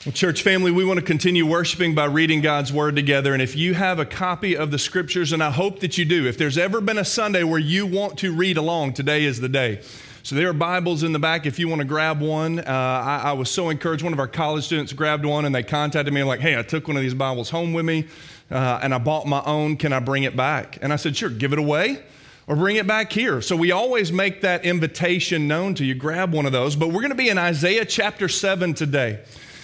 Church family, we want to continue worshiping by reading God's Word together. And if you have a copy of the Scriptures, and I hope that you do, if there's ever been a Sunday where you want to read along, today is the day. So there are Bibles in the back if you want to grab one. Uh, I, I, was so encouraged. One of our college students grabbed one and they contacted me like, hey, I took one of these Bibles home with me uh, and I bought my own. Can I bring it back? And I said, sure, give it away or bring it back here. So we always make that invitation known to you. Grab one of those. But we're going to be in Isaiah chapter 7 today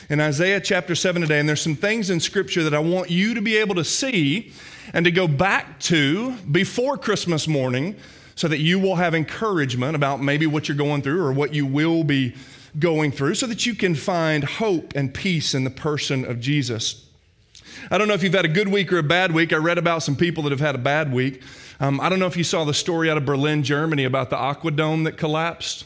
in Isaiah chapter 7 today, and there's some things in Scripture that I want you to be able to see and to go back to before Christmas morning so that you will have encouragement about maybe what you're going through or what you will be going through so that you can find hope and peace in the person of Jesus. I don't know if you've had a good week or a bad week. I read about some people that have had a bad week. Um, I don't know if you saw the story out of Berlin, Germany about the Aquadome that collapsed.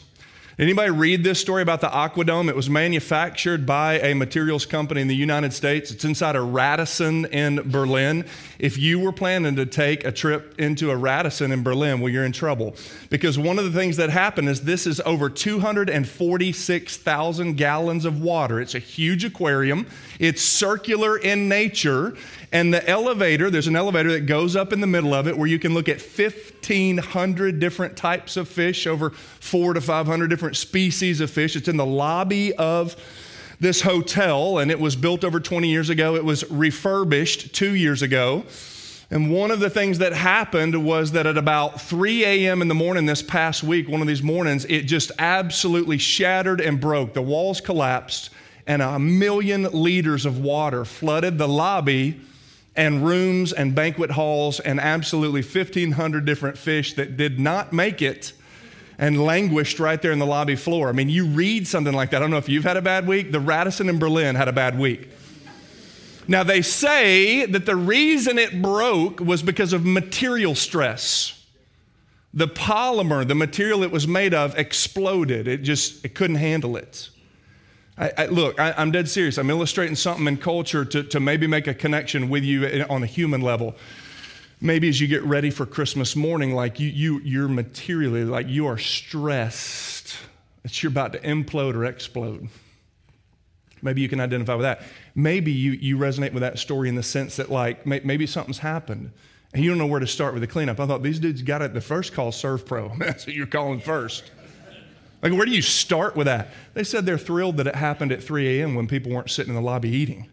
Anybody read this story about the Aquadome? It was manufactured by a materials company in the United States. It's inside a Radisson in Berlin. If you were planning to take a trip into a Radisson in Berlin, well, you're in trouble. Because one of the things that happened is this is over 246,000 gallons of water. It's a huge aquarium. It's circular in nature. And the elevator, there's an elevator that goes up in the middle of it where you can look at 1,500 different types of fish, over four to 500 different species of fish. It's in the lobby of this hotel, and it was built over 20 years ago. It was refurbished two years ago. And one of the things that happened was that at about 3 a.m. in the morning this past week, one of these mornings, it just absolutely shattered and broke. The walls collapsed, and a million liters of water flooded the lobby and rooms and banquet halls and absolutely 1,500 different fish that did not make it and languished right there in the lobby floor. I mean, you read something like that. I don't know if you've had a bad week. The Radisson in Berlin had a bad week. Now, they say that the reason it broke was because of material stress. The polymer, the material it was made of, exploded. It just it couldn't handle it. I, I, look, I, am dead serious. I'm illustrating something in culture to, to maybe make a connection with you on a human level. Maybe as you get ready for Christmas morning, like you, you, you're materially, like you are stressed that you're about to implode or explode. Maybe you can identify with that. Maybe you, you resonate with that story in the sense that, like, may, maybe something's happened and you don't know where to start with the cleanup. I thought these dudes got it. The first call, ServPro. That's what you're calling first. Like, where do you start with that? They said they're thrilled that it happened at 3 a.m. when people weren't sitting in the lobby eating.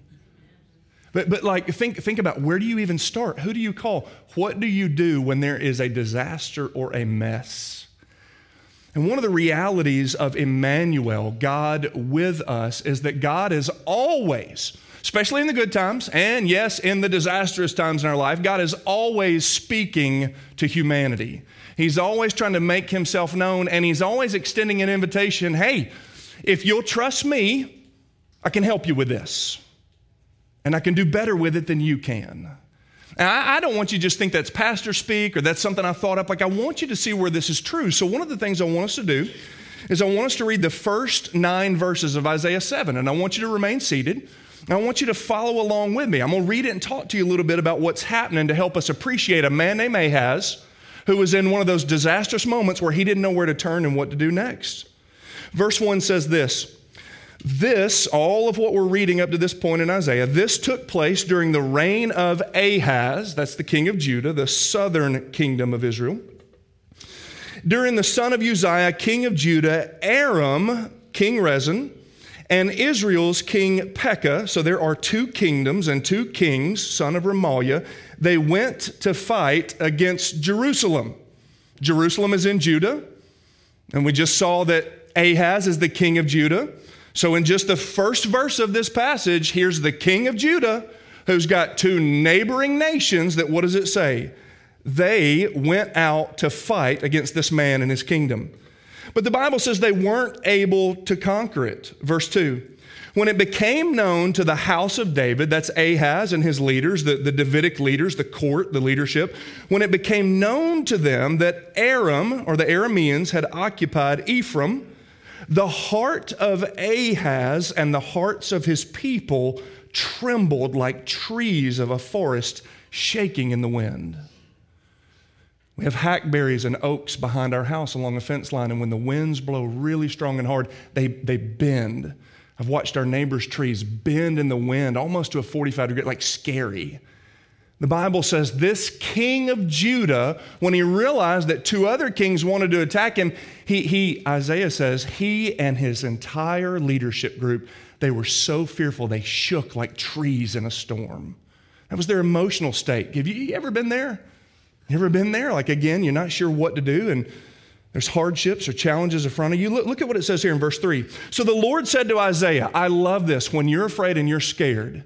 But, but like, think, think about where do you even start? Who do you call? What do you do when there is a disaster or a mess? And one of the realities of Emmanuel, God with us, is that God is always, especially in the good times, and yes, in the disastrous times in our life, God is always speaking to humanity. He's always trying to make himself known and he's always extending an invitation hey, if you'll trust me, I can help you with this. And I can do better with it than you can. And I, I, don't want you to just think that's pastor speak or that's something I thought up. Like, I want you to see where this is true. So, one of the things I want us to do is I want us to read the first nine verses of Isaiah 7. And I want you to remain seated. I want you to follow along with me. I'm going to read it and talk to you a little bit about what's happening to help us appreciate a man named Ahaz who was in one of those disastrous moments where he didn't know where to turn and what to do next. Verse 1 says this This, all of what we're reading up to this point in Isaiah, this took place during the reign of Ahaz, that's the king of Judah, the southern kingdom of Israel. During the son of Uzziah, king of Judah, Aram, king Rezin, and Israel's king Pekah. So there are two kingdoms and two kings, son of Remaliah they went to fight against Jerusalem. Jerusalem is in Judah, and we just saw that Ahaz is the king of Judah. So, in just the first verse of this passage, here's the king of Judah who's got two neighboring nations that, what does it say? They went out to fight against this man and his kingdom. But the Bible says they weren't able to conquer it. Verse 2 when it became known to the house of David, that's Ahaz and his leaders, the, the Davidic leaders, the court, the leadership, when it became known to them that Aram or the Arameans had occupied Ephraim, the heart of Ahaz and the hearts of his people trembled like trees of a forest shaking in the wind. We have hackberries and oaks behind our house along the fence line, and when the winds blow really strong and hard, they, they bend I've watched our neighbors' trees bend in the wind almost to a 45 degree, like scary. The Bible says this king of Judah, when he realized that two other kings wanted to attack him, he, he, Isaiah says, he and his entire leadership group, they were so fearful they shook like trees in a storm. That was their emotional state. Have you ever been there? You ever been there? Like, again, you're not sure what to do, and there's hardships or challenges in front of you. Look, look at what it says here in verse 3. So the Lord said to Isaiah, I love this. When you're afraid and you're scared,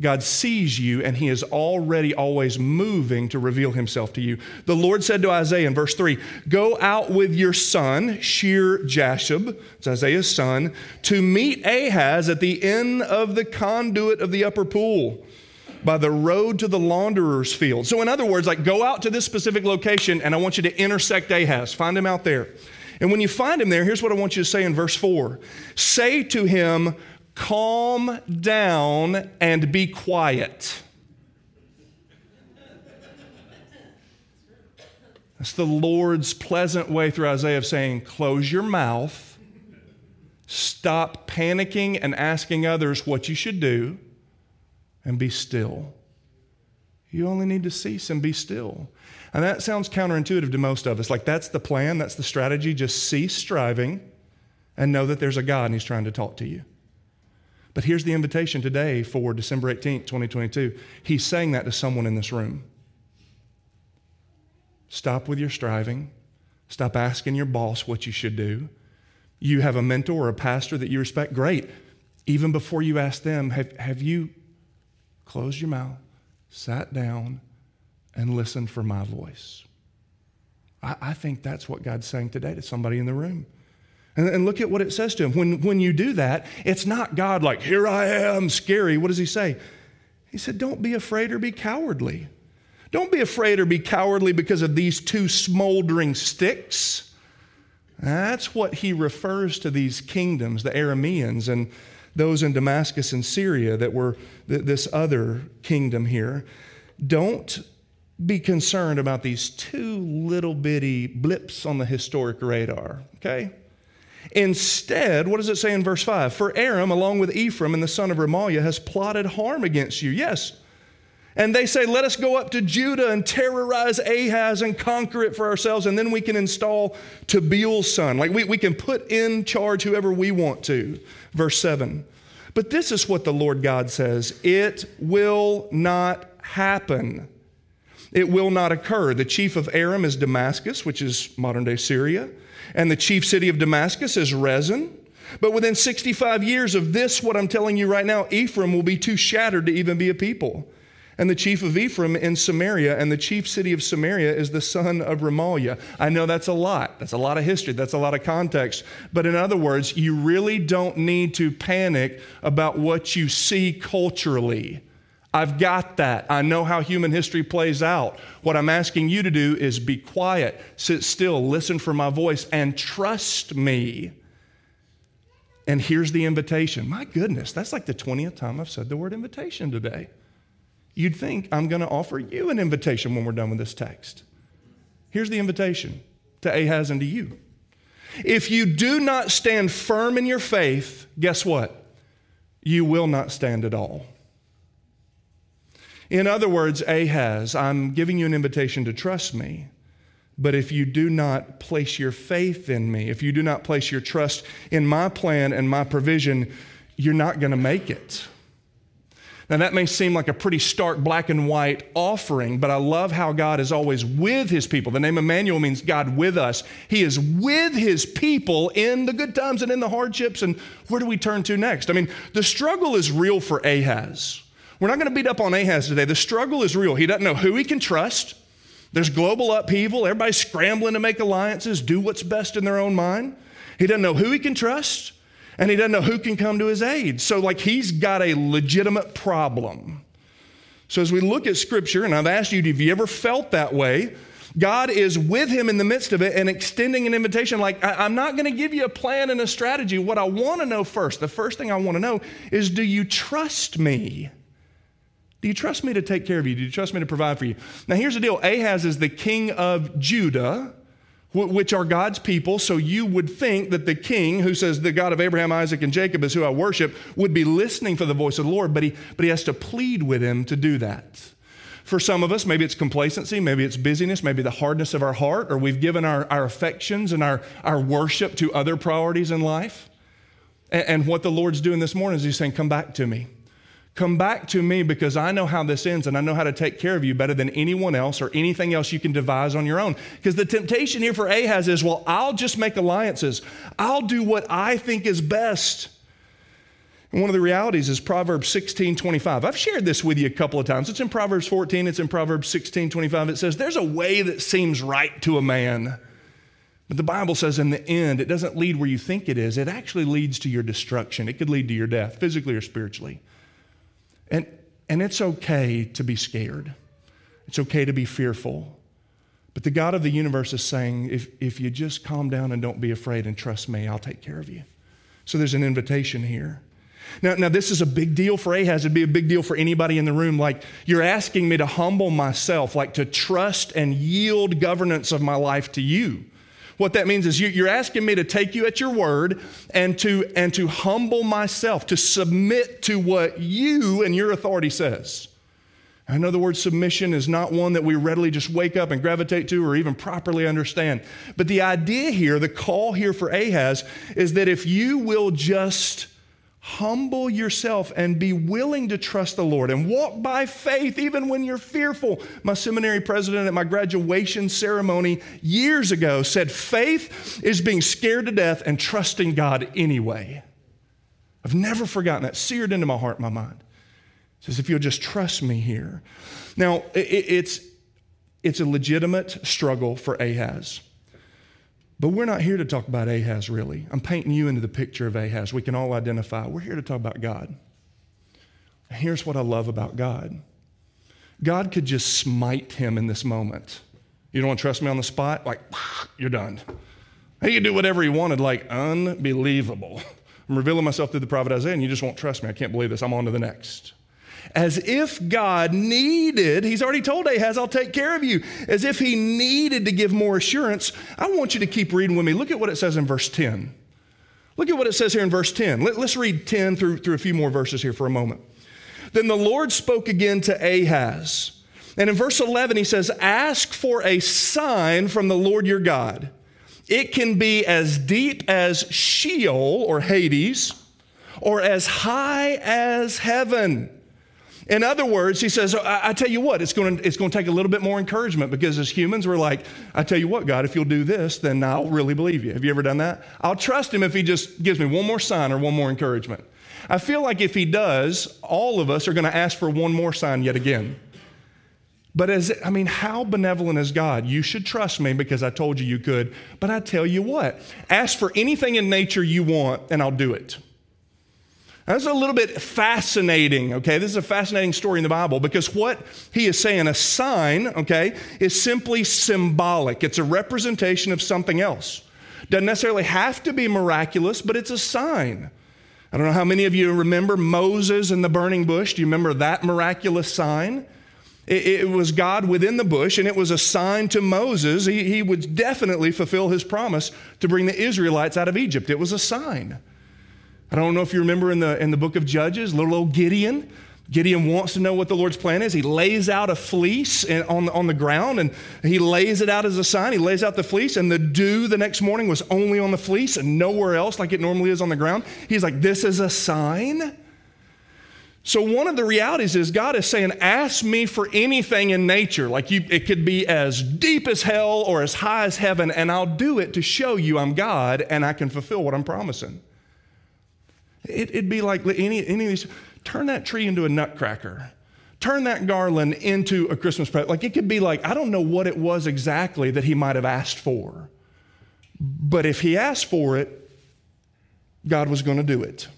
God sees you and he is already always moving to reveal himself to you. The Lord said to Isaiah in verse 3 Go out with your son, Shear Jashub, it's Isaiah's son, to meet Ahaz at the end of the conduit of the upper pool by the road to the launderer's field. So, in other words, like go out to this specific location and I want you to intersect Ahaz, find him out there. And when you find him there, here's what I want you to say in verse 4 Say to him, Calm down and be quiet. That's the Lord's pleasant way through Isaiah of saying, Close your mouth, stop panicking and asking others what you should do and be still. You only need to cease and be still. And that sounds counterintuitive to most of us. Like that's the plan, that's the strategy. Just cease striving and know that there's a God and He's trying to talk to you. But here's the invitation today for December 18th, 2022. He's saying that to someone in this room. Stop with your striving. Stop asking your boss what you should do. You have a mentor or a pastor that you respect. Great. Even before you ask them, have, have you closed your mouth, sat down, and listened for my voice. I, I think that's what God's saying today to somebody in the room. And, and, look at what it says to him. When, when you do that, it's not God like, here I am, scary. What does he say? He said, don't be afraid or be cowardly. Don't be afraid or be cowardly because of these two smoldering sticks. That's what he refers to these kingdoms, the Arameans and those in Damascus and Syria that were this other kingdom here. Don't be concerned about these two little bitty blips on the historic radar, okay? Instead, what does it say in verse 5? For Aram, along with Ephraim and the son of Remaliah, has plotted harm against you. Yes. And they say, Let us go up to Judah and terrorize Ahaz and conquer it for ourselves, and then we can install Tabeel's son. Like we, we can put in charge whoever we want to. Verse 7. But this is what the Lord God says it will not happen. It will not occur. The chief of Aram is Damascus, which is modern day Syria, and the chief city of Damascus is Rezin. But within 65 years of this, what I'm telling you right now, Ephraim will be too shattered to even be a people and the chief of Ephraim in Samaria, and the chief city of Samaria is the son of Remaliah. I know that's a lot. That's a lot of history. That's a lot of context. But in other words, you really don't need to panic about what you see culturally. I've got that. I know how human history plays out. What I'm asking you to do is be quiet, sit still, listen for my voice, and trust me. And here's the invitation. My goodness, that's like the 20th time I've said the word invitation today you'd think I'm going to offer you an invitation when we're done with this text. Here's the invitation to Ahaz and to you. If you do not stand firm in your faith, guess what? You will not stand at all. In other words, Ahaz, I'm giving you an invitation to trust me. But if you do not place your faith in me, if you do not place your trust in my plan and my provision, you're not going to make it. Now, that may seem like a pretty stark black and white offering, but I love how God is always with his people. The name Emmanuel means God with us. He is with his people in the good times and in the hardships. And where do we turn to next? I mean, the struggle is real for Ahaz. We're not going to beat up on Ahaz today. The struggle is real. He doesn't know who he can trust. There's global upheaval. Everybody's scrambling to make alliances, do what's best in their own mind. He doesn't know who he can trust and he doesn't know who can come to his aid. So, like, he's got a legitimate problem. So, as we look at scripture, and I've asked you, have you ever felt that way? God is with him in the midst of it and extending an invitation. Like, I, am not going to give you a plan and a strategy. What I want to know first, the first thing I want to know is do you trust me? Do you trust me to take care of you? Do you trust me to provide for you? Now, here's the deal Ahaz is the king of Judah which are God's people. So you would think that the king, who says, The God of Abraham, Isaac, and Jacob is who I worship, would be listening for the voice of the Lord, but he, but he has to plead with him to do that. For some of us, maybe it's complacency, maybe it's busyness, maybe the hardness of our heart, or we've given our, our affections and our, our worship to other priorities in life. And, and what the Lord's doing this morning is He's saying, Come back to me. Come back to me because I know how this ends and I know how to take care of you better than anyone else or anything else you can devise on your own. Because the temptation here for Ahaz is, well, I'll just make alliances. I'll do what I think is best. And one of the realities is Proverbs 16 25. I've shared this with you a couple of times. It's in Proverbs 14, it's in Proverbs 16 25. It says, There's a way that seems right to a man. But the Bible says in the end, it doesn't lead where you think it is. It actually leads to your destruction. It could lead to your death, physically or spiritually. And, and it's okay to be scared, it's okay to be fearful. But the God of the universe is saying, if, if you just calm down and don't be afraid and trust me, I'll take care of you. So there's an invitation here. Now, now, this is a big deal for Ahaz. It'd be a big deal for anybody in the room. Like, you're asking me to humble myself, like to trust and yield governance of my life to you. What that means is you, are asking me to take you at your word and to, and to humble myself, to submit to what you and your authority says. I know the word submission is not one that we readily just wake up and gravitate to or even properly understand. But the idea here, the call here for Ahaz, is that if you will just humble yourself and be willing to trust the Lord and walk by faith even when you're fearful. My seminary president at my graduation ceremony years ago said, Faith is being scared to death and trusting God anyway. I've never forgotten that, seared into my heart, my mind. He says, If you'll just trust me here. Now, it's, it's a legitimate struggle for Ahaz. But we're not here to talk about Ahaz, really. I'm painting you into the picture of Ahaz. We can all identify. We're here to talk about God. Here's what I love about God God could just smite him in this moment. You don't want to trust me on the spot? Like, you're done. He could do whatever he wanted, like, unbelievable. I'm revealing myself through the prophet Isaiah, and you just won't trust me. I can't believe this. I'm on to the next as if God needed, he's already told Ahaz, I'll take care of you, as if he needed to give more assurance. I want you to keep reading with me. Look at what it says in verse 10. Look at what it says here in verse 10. Let, us read 10 through, through a few more verses here for a moment. Then the Lord spoke again to Ahaz. And in verse 11, he says, Ask for a sign from the Lord your God. It can be as deep as Sheol or Hades, or as high as heaven. In other words, he says, I, I, tell you what, it's going, to, it's going to take a little bit more encouragement because as humans, we're like, I tell you what, God, if you'll do this, then I'll really believe you. Have you ever done that? I'll trust him if he just gives me one more sign or one more encouragement. I feel like if he does, all of us are going to ask for one more sign yet again. But as, I mean, how benevolent is God? You should trust me because I told you you could. But I tell you what, ask for anything in nature you want and I'll do it. That's a little bit fascinating, okay? This is a fascinating story in the Bible because what he is saying, a sign, okay, is simply symbolic. It's a representation of something else. Doesn't necessarily have to be miraculous, but it's a sign. I don't know how many of you remember Moses and the burning bush. Do you remember that miraculous sign? It, it was God within the bush, and it was a sign to Moses. He, he would definitely fulfill his promise to bring the Israelites out of Egypt. It was a sign. I don't know if you remember in the, in the book of Judges, little old Gideon. Gideon wants to know what the Lord's plan is. He lays out a fleece on, on the ground and he lays it out as a sign. He lays out the fleece, and the dew the next morning was only on the fleece and nowhere else like it normally is on the ground. He's like, This is a sign. So, one of the realities is God is saying, Ask me for anything in nature. Like you, it could be as deep as hell or as high as heaven, and I'll do it to show you I'm God and I can fulfill what I'm promising. It, would be like any, any of these turn that tree into a nutcracker. Turn that garland into a Christmas present. Like it could be like, I don't know what it was exactly that he might have asked for. But if he asked for it, God was going to do it.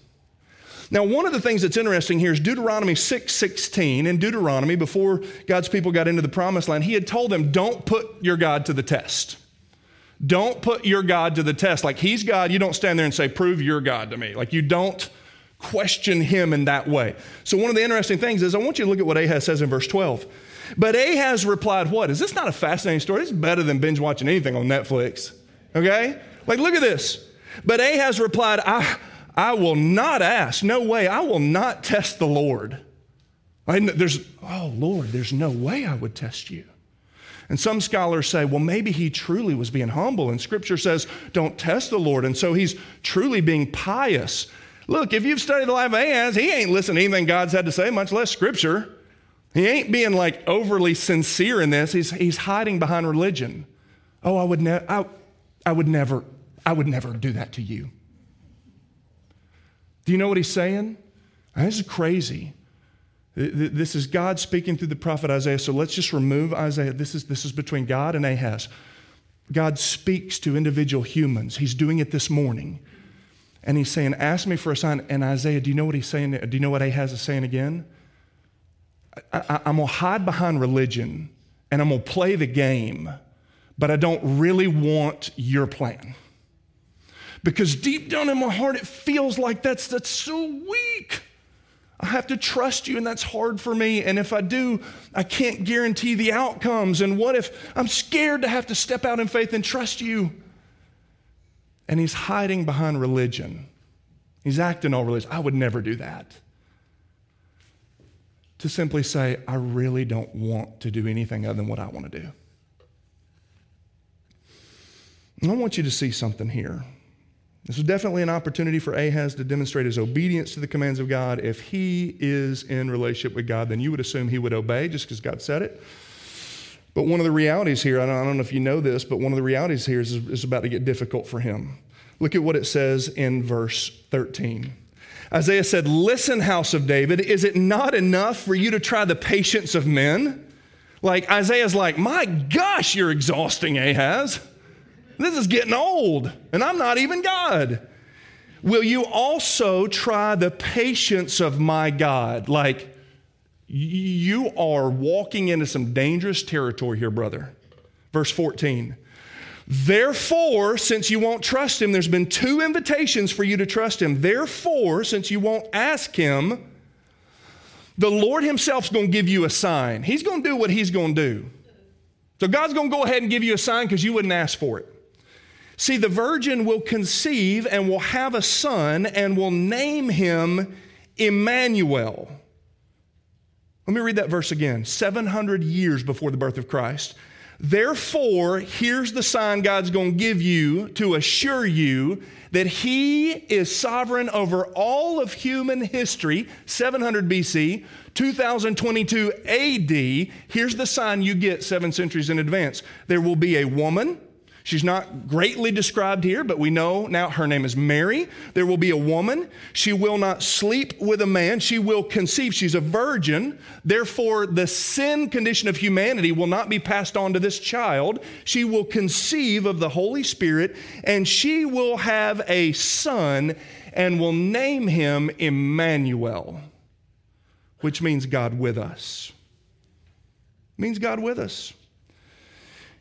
Now, one of the things that's interesting here is Deuteronomy 6 16. In Deuteronomy, before God's people got into the promised land, he had told them, Don't put your God to the test. Don't put your God to the test. Like he's God, you don't stand there and say, Prove your God to me. Like you don't question him in that way. So, one of the interesting things is I want you to look at what Ahaz says in verse 12. But Ahaz replied, What? Is this not a fascinating story? It's better than binge watching anything on Netflix. Okay? Like, look at this. But Ahaz replied, I, I will not ask. No way. I will not test the Lord. I, there's, oh, Lord, there's no way I would test you. And some scholars say, well, maybe he truly was being humble. And scripture says, don't test the Lord. And so he's truly being pious. Look, if you've studied the life of Ahaz, he ain't listening to anything God's had to say, much less scripture. He ain't being like overly sincere in this. He's, he's hiding behind religion. Oh, I would, ne- I, I would never, I would never do that to you. Do you know what he's saying? This is crazy. This is God speaking through the prophet Isaiah. So let's just remove Isaiah. This is, this is between God and Ahaz. God speaks to individual humans. He's doing it this morning. And he's saying, Ask me for a sign. And Isaiah, do you know what he's saying? Do you know what Ahaz is saying again? I, am going to hide behind religion and I'm going to play the game, but I don't really want your plan. Because deep down in my heart, it feels like that's, that's so weak. I have to trust you, and that's hard for me. And if I do, I can't guarantee the outcomes. And what if I'm scared to have to step out in faith and trust you? And he's hiding behind religion. He's acting all religious. I would never do that. To simply say, I really don't want to do anything other than what I want to do. And I want you to see something here. This was definitely an opportunity for Ahaz to demonstrate his obedience to the commands of God. If he is in relationship with God, then you would assume he would obey just because God said it. But one of the realities here, I don't, I don't, know if you know this, but one of the realities here is, is about to get difficult for him. Look at what it says in verse 13. Isaiah said, Listen, house of David, is it not enough for you to try the patience of men? Like Isaiah's like, My gosh, you're exhausting, Ahaz. This is getting old, and I'm not even God. Will you also try the patience of my God? Like, you are walking into some dangerous territory here, brother. Verse 14. Therefore, since you won't trust him, there's been two invitations for you to trust him. Therefore, since you won't ask him, the Lord himself's going to give you a sign. He's going to do what he's going to do. So God's going to go ahead and give you a sign because you wouldn't ask for it. See, the virgin will conceive and will have a son and will name him Emmanuel. Let me read that verse again 700 years before the birth of Christ. Therefore, here's the sign God's going to give you to assure you that He is sovereign over all of human history, 700 BC, 2022 AD. Here's the sign you get seven centuries in advance there will be a woman She's not greatly described here, but we know now her name is Mary. There will be a woman. She will not sleep with a man. She will conceive. She's a virgin. Therefore, the sin condition of humanity will not be passed on to this child. She will conceive of the Holy Spirit, and she will have a son and will name him Emmanuel, which means God with us. means God with us.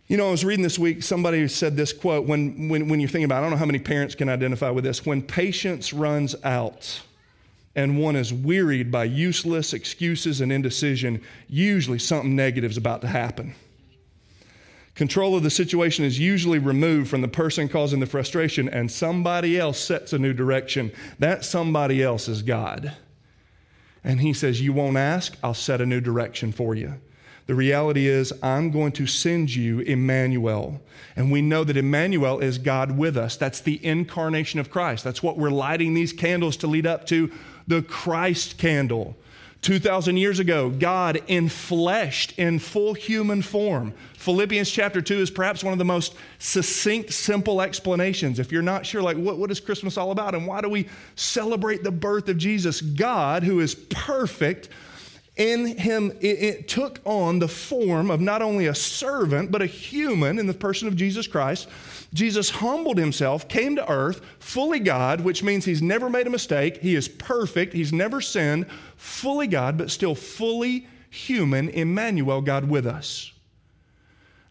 You know, I was reading this week, somebody said this quote when, when, when you're thinking about, I don't know how many parents can identify with this, when patience runs out and one is wearied by useless excuses and indecision, usually something negative is about to happen. Control of the situation is usually removed from the person causing the frustration, and somebody else sets a new direction. That somebody else is God. And He says, You won't ask, I'll set a new direction for you. The reality is, I'm going to send you Emmanuel. And we know that Emmanuel is God with us. That's the incarnation of Christ. That's what we're lighting these candles to lead up to the Christ candle. 2,000 years ago, God enfleshed in full human form. Philippians chapter 2 is perhaps one of the most succinct, simple explanations. If you're not sure, like, what, what is Christmas all about and why do we celebrate the birth of Jesus? God, who is perfect, in him, it, it, took on the form of not only a servant, but a human in the person of Jesus Christ. Jesus humbled himself, came to earth, fully God, which means he's never made a mistake. He is perfect, he's never sinned, fully God, but still fully human, Emmanuel, God with us.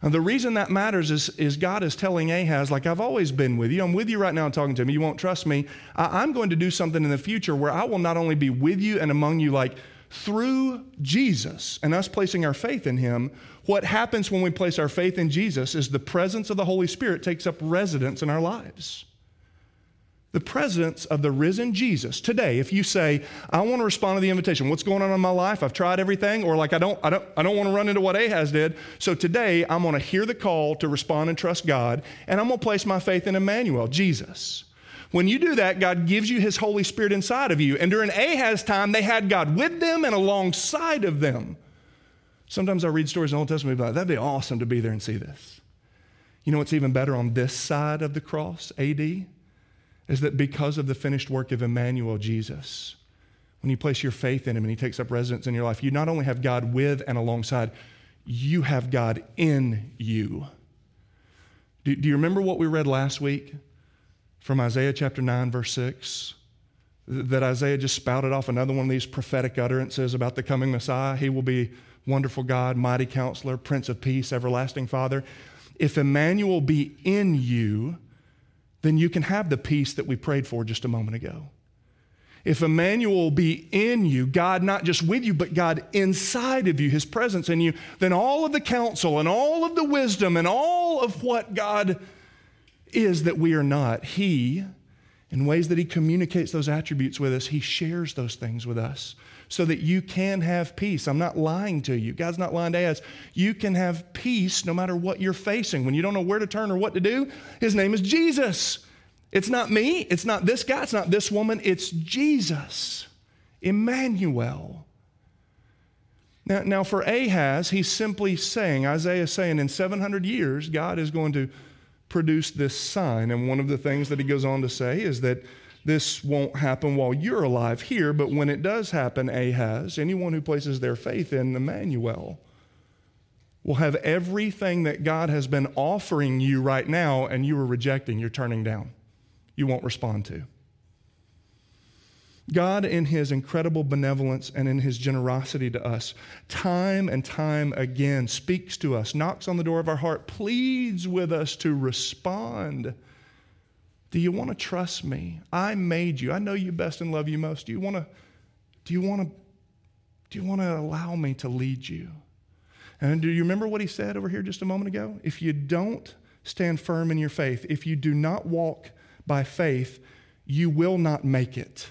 And the reason that matters is, is God is telling Ahaz, like, I've always been with you. I'm with you right now and talking to me. You won't trust me. I, I'm going to do something in the future where I will not only be with you and among you, like, through Jesus and us placing our faith in Him, what happens when we place our faith in Jesus is the presence of the Holy Spirit takes up residence in our lives. The presence of the risen Jesus. Today, if you say, I want to respond to the invitation, what's going on in my life? I've tried everything, or like I don't, I don't, I don't want to run into what Ahaz did. So today I'm going to hear the call to respond and trust God, and I'm going to place my faith in Emmanuel, Jesus. When you do that, God gives you His Holy Spirit inside of you. And during Ahaz's time, they had God with them and alongside of them. Sometimes I read stories in the Old Testament about that'd be awesome to be there and see this. You know what's even better on this side of the cross, AD? Is that because of the finished work of Emmanuel, Jesus, when you place your faith in Him and He takes up residence in your life, you not only have God with and alongside, you have God in you. Do, do you remember what we read last week? From Isaiah chapter 9, verse 6, that Isaiah just spouted off another one of these prophetic utterances about the coming Messiah. He will be wonderful God, mighty counselor, Prince of Peace, everlasting Father. If Emmanuel be in you, then you can have the peace that we prayed for just a moment ago. If Emmanuel be in you, God not just with you, but God inside of you, his presence in you, then all of the counsel and all of the wisdom and all of what God is that we are not. He, in ways that He communicates those attributes with us, He shares those things with us so that you can have peace. I'm not lying to you. God's not lying to us. You can have peace no matter what you're facing. When you don't know where to turn or what to do, His name is Jesus. It's not me, it's not this guy, it's not this woman, it's Jesus, Emmanuel. Now, now for Ahaz, he's simply saying, Isaiah is saying, in 700 years, God is going to produce this sign. And one of the things that he goes on to say is that this won't happen while you're alive here, but when it does happen, Ahaz, anyone who places their faith in Emmanuel, will have everything that God has been offering you right now and you are rejecting, you're turning down. You won't respond to. God, in His incredible benevolence and in His generosity to us, time and time again speaks to us, knocks on the door of our heart, pleads with us to respond. Do you want to trust me? I made you. I know you best and love you most. Do you want to? Do you want to? Do you want to allow me to lead you? And do you remember what he said over here just a moment ago? If you don't stand firm in your faith, if you do not walk by faith, you will not make it.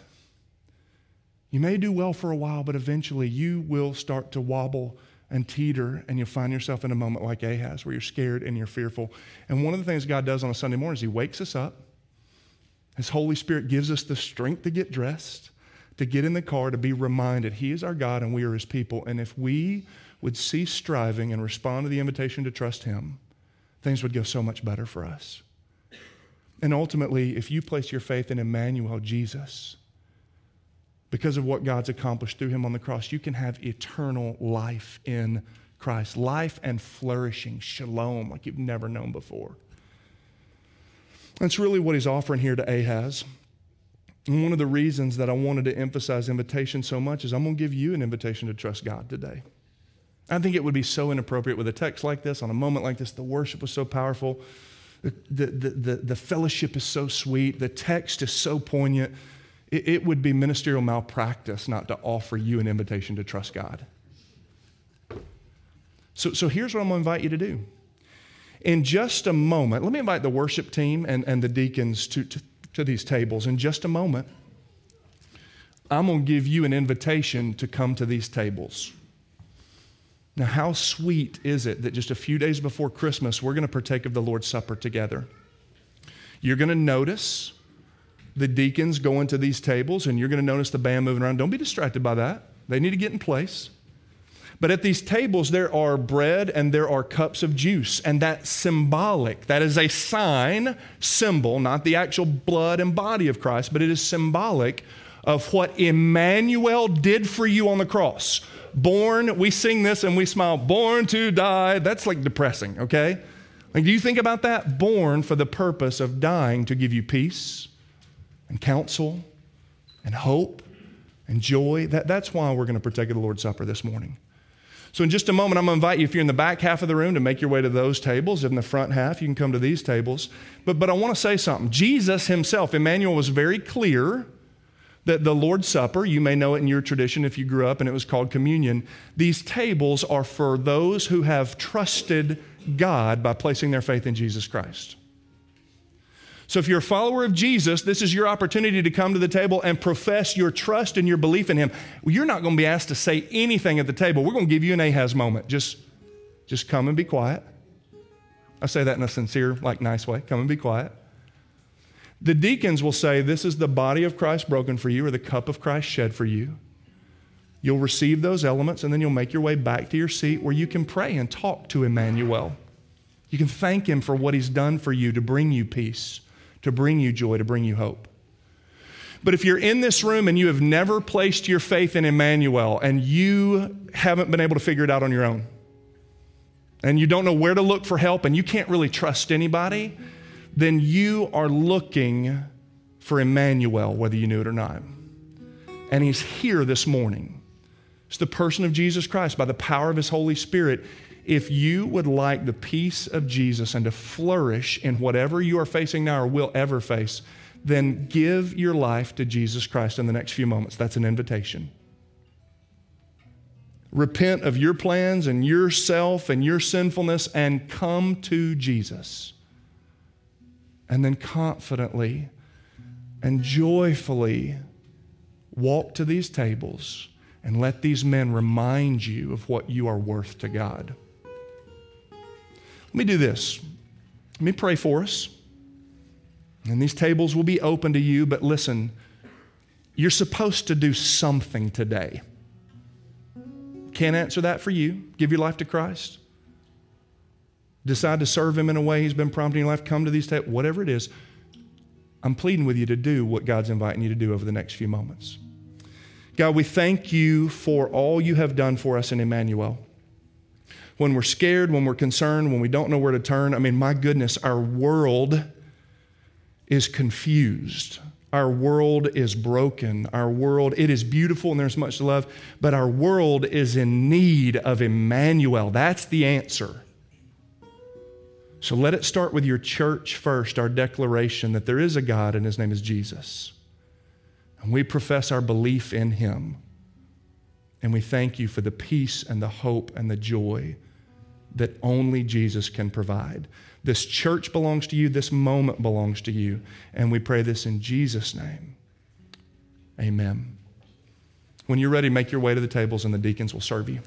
You may do well for a while, but eventually you will start to wobble and teeter, and you'll find yourself in a moment like Ahaz where you're scared and you're fearful. And one of the things God does on a Sunday morning is He wakes us up. His Holy Spirit gives us the strength to get dressed, to get in the car, to be reminded He is our God and we are His people. And if we would cease striving and respond to the invitation to trust Him, things would go so much better for us. And ultimately, if you place your faith in Emmanuel, Jesus, because of what God's accomplished through him on the cross, you can have eternal life in Christ. Life and flourishing, shalom, like you've never known before. That's really what he's offering here to Ahaz. And one of the reasons that I wanted to emphasize invitation so much is I'm going to give you an invitation to trust God today. I think it would be so inappropriate with a text like this, on a moment like this. The worship was so powerful, the, the, the, the fellowship is so sweet, the text is so poignant it, it would be ministerial malpractice not to offer you an invitation to trust God. So, so here's what I'm going to invite you to do. In just a moment, let me invite the worship team and, and the deacons to, to, to these tables. In just a moment, I'm going to give you an invitation to come to these tables. Now, how sweet is it that just a few days before Christmas, we're going to partake of the Lord's Supper together? You're going to notice the deacons go into these tables, and you're going to notice the band moving around. Don't be distracted by that. They need to get in place. But at these tables, there are bread and there are cups of juice, and that's symbolic. That is a sign, symbol, not the actual blood and body of Christ, but it is symbolic of what Emmanuel did for you on the cross. Born, we sing this and we smile, born to die. That's like depressing, okay? Like, do you think about that? Born for the purpose of dying to give you peace, and counsel and hope and joy. That, that's why we're going to partake of the Lord's Supper this morning. So, in just a moment, I'm going to invite you, if you're in the back half of the room, to make your way to those tables. If In the front half, you can come to these tables. But, but I want to say something. Jesus himself, Emmanuel, was very clear that the Lord's Supper, you may know it in your tradition if you grew up and it was called communion. These tables are for those who have trusted God by placing their faith in Jesus Christ. So, if you're a follower of Jesus, this is your opportunity to come to the table and profess your trust and your belief in Him. You're not going to be asked to say anything at the table. We're going to give you an Ahaz moment. Just, just come and be quiet. I say that in a sincere, like nice way. Come and be quiet. The deacons will say, This is the body of Christ broken for you, or the cup of Christ shed for you. You'll receive those elements, and then you'll make your way back to your seat where you can pray and talk to Emmanuel. You can thank him for what he's done for you to bring you peace, to bring you joy, to bring you hope. But if you're in this room and you have never placed your faith in Emmanuel and you haven't been able to figure it out on your own, and you don't know where to look for help, and you can't really trust anybody, then you are looking for Emmanuel, whether you knew it or not. And he's here this morning. It's the person of Jesus Christ by the power of his Holy Spirit. If you would like the peace of Jesus and to flourish in whatever you are facing now or will ever face, then give your life to Jesus Christ in the next few moments. That's an invitation. Repent of your plans and yourself and your sinfulness and come to Jesus and then confidently and joyfully walk to these tables and let these men remind you of what you are worth to God. Let me do this. Let me pray for us. And these tables will be open to you, but listen, you're supposed to do something today. Can't answer that for you. Give your life to Christ decide to serve Him in a way He's been prompting your life, come to these tables, whatever it is, I'm pleading with you to do what God's inviting you to do over the next few moments. God, we thank you for all you have done for us in Emmanuel. When we're scared, when we're concerned, when we don't know where to turn, I mean, my goodness, our world is confused. Our world is broken. Our world, it is beautiful and there's much love, but our world is in need of Emmanuel. That's the answer. So let it start with your church first, our declaration that there is a God and his name is Jesus. And we profess our belief in him. And we thank you for the peace and the hope and the joy that only Jesus can provide. This church belongs to you, this moment belongs to you. And we pray this in Jesus' name. Amen. When you're ready, make your way to the tables and the deacons will serve you.